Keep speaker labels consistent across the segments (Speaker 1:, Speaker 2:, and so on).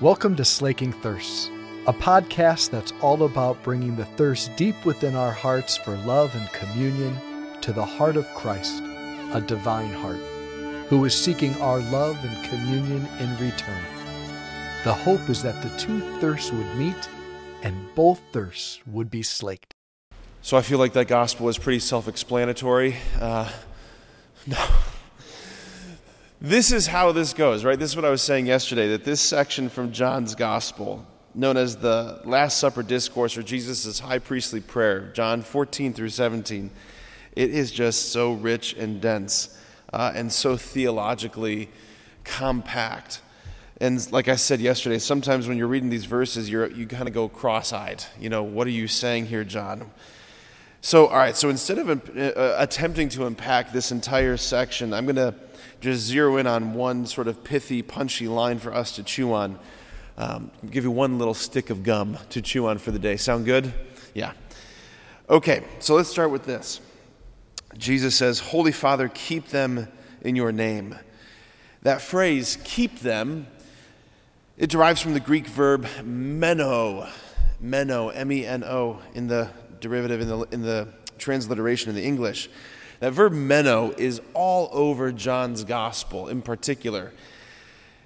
Speaker 1: Welcome to Slaking Thirsts, a podcast that's all about bringing the thirst deep within our hearts for love and communion to the heart of Christ, a divine heart, who is seeking our love and communion in return. The hope is that the two thirsts would meet and both thirsts would be slaked.
Speaker 2: So I feel like that gospel is pretty self explanatory. Uh, no. This is how this goes, right? This is what I was saying yesterday that this section from John's gospel, known as the Last Supper Discourse or Jesus' high priestly prayer, John 14 through 17, it is just so rich and dense uh, and so theologically compact. And like I said yesterday, sometimes when you're reading these verses, you're, you kind of go cross eyed. You know, what are you saying here, John? So, all right, so instead of uh, attempting to unpack this entire section, I'm going to just zero in on one sort of pithy, punchy line for us to chew on. Um, give you one little stick of gum to chew on for the day. Sound good? Yeah. Okay, so let's start with this. Jesus says, Holy Father, keep them in your name. That phrase, keep them, it derives from the Greek verb meno, meno, M E N O, in the derivative in the, in the transliteration in the English. That verb meno is all over John's gospel in particular.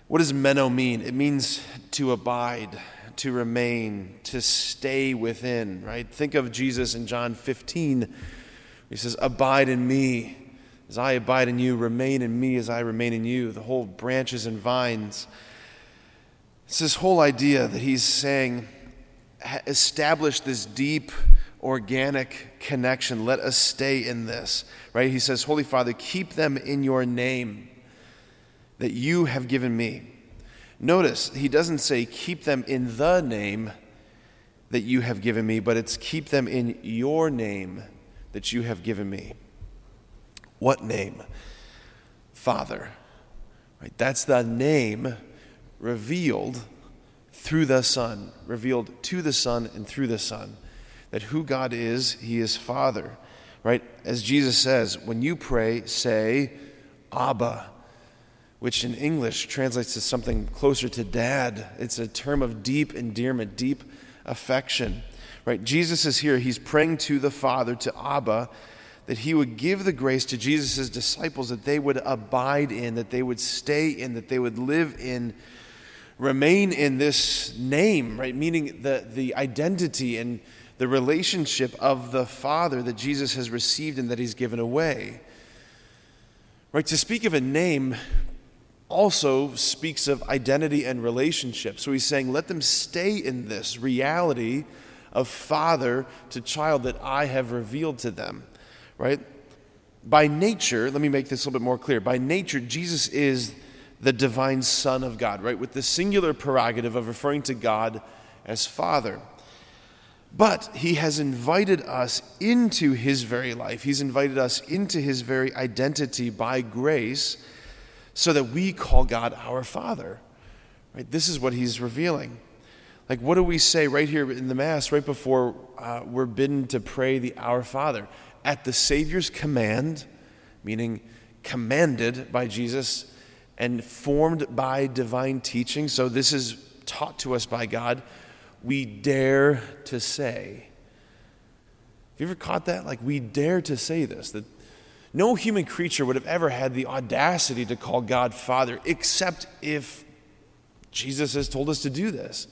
Speaker 2: What does meno mean? It means to abide, to remain, to stay within, right? Think of Jesus in John 15. He says, Abide in me as I abide in you, remain in me as I remain in you. The whole branches and vines. It's this whole idea that he's saying, establish this deep organic connection. Let us stay in this, right? He says, Holy Father, keep them in your name that you have given me. Notice, he doesn't say keep them in the name that you have given me, but it's keep them in your name that you have given me. What name? Father. Right? That's the name revealed through the Son, revealed to the Son and through the Son that who God is, He is Father, right? As Jesus says, when you pray, say, Abba, which in English translates to something closer to dad. It's a term of deep endearment, deep affection, right? Jesus is here. He's praying to the Father, to Abba, that He would give the grace to Jesus' disciples that they would abide in, that they would stay in, that they would live in remain in this name, right? Meaning the, the identity and the relationship of the Father that Jesus has received and that he's given away. Right? To speak of a name also speaks of identity and relationship. So he's saying, let them stay in this reality of father to child that I have revealed to them. Right? By nature, let me make this a little bit more clear. By nature, Jesus is the divine Son of God, right? With the singular prerogative of referring to God as Father. But he has invited us into his very life. He's invited us into his very identity by grace so that we call God our Father. Right? This is what he's revealing. Like, what do we say right here in the Mass, right before uh, we're bidden to pray the Our Father? At the Savior's command, meaning commanded by Jesus and formed by divine teaching. So, this is taught to us by God we dare to say. Have you ever caught that? Like, we dare to say this, that no human creature would have ever had the audacity to call God Father, except if Jesus has told us to do this.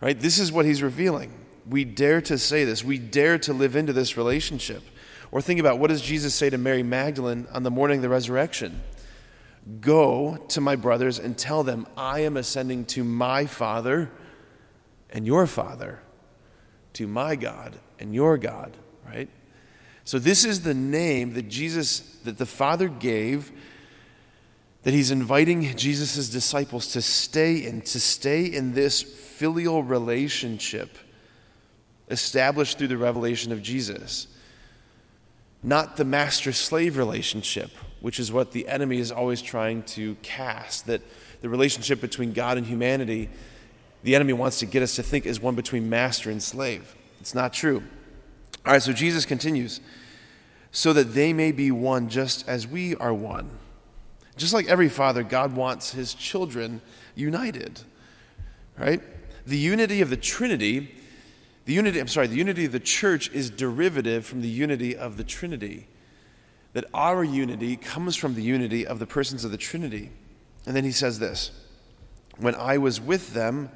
Speaker 2: Right? This is what he's revealing. We dare to say this. We dare to live into this relationship. Or think about what does Jesus say to Mary Magdalene on the morning of the resurrection? Go to my brothers and tell them, I am ascending to my Father and your Father, to my God and your God, right? So this is the name that Jesus, that the Father gave, that he's inviting Jesus' disciples to stay in, to stay in this filial relationship established through the revelation of Jesus. Not the master slave relationship, which is what the enemy is always trying to cast, that the relationship between God and humanity the enemy wants to get us to think is one between master and slave. It's not true. All right, so Jesus continues so that they may be one just as we are one. Just like every father, God wants his children united. right? The unity of the Trinity, the unity, I'm sorry, the unity of the church is derivative from the unity of the Trinity. That our unity comes from the unity of the persons of the Trinity. And then he says this When I was with them,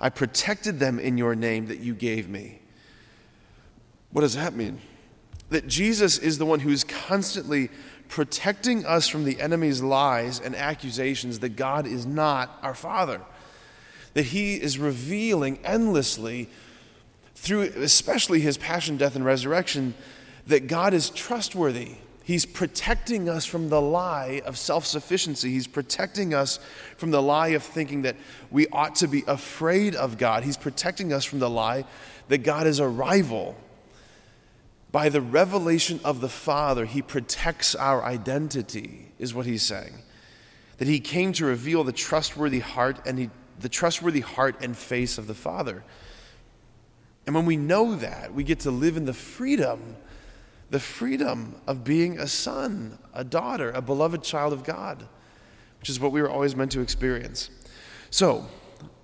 Speaker 2: I protected them in your name that you gave me. What does that mean? That Jesus is the one who's constantly protecting us from the enemy's lies and accusations that God is not our Father. That He is revealing endlessly, through especially His passion, death, and resurrection, that God is trustworthy. He's protecting us from the lie of self sufficiency. He's protecting us from the lie of thinking that we ought to be afraid of God. He's protecting us from the lie that God is a rival by the revelation of the Father, he protects our identity, is what he's saying. That he came to reveal the trustworthy heart and he, the trustworthy heart and face of the Father. And when we know that, we get to live in the freedom, the freedom of being a son, a daughter, a beloved child of God, which is what we were always meant to experience. So,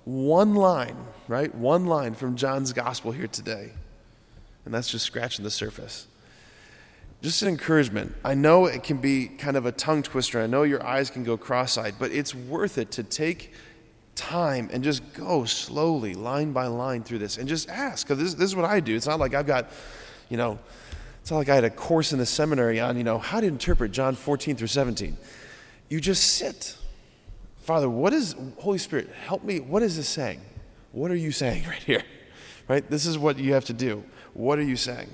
Speaker 2: one line, right? One line from John's gospel here today and that's just scratching the surface. Just an encouragement. I know it can be kind of a tongue twister. I know your eyes can go cross eyed, but it's worth it to take time and just go slowly, line by line through this and just ask. Because this, this, is what I do. It's not like I've got, you know, it's not like I had a course in the seminary on, you know, how to interpret John 14 through 17. You just sit. Father, what is, Holy Spirit, help me. What is this saying? What are you saying right here? Right? This is what you have to do. What are you saying?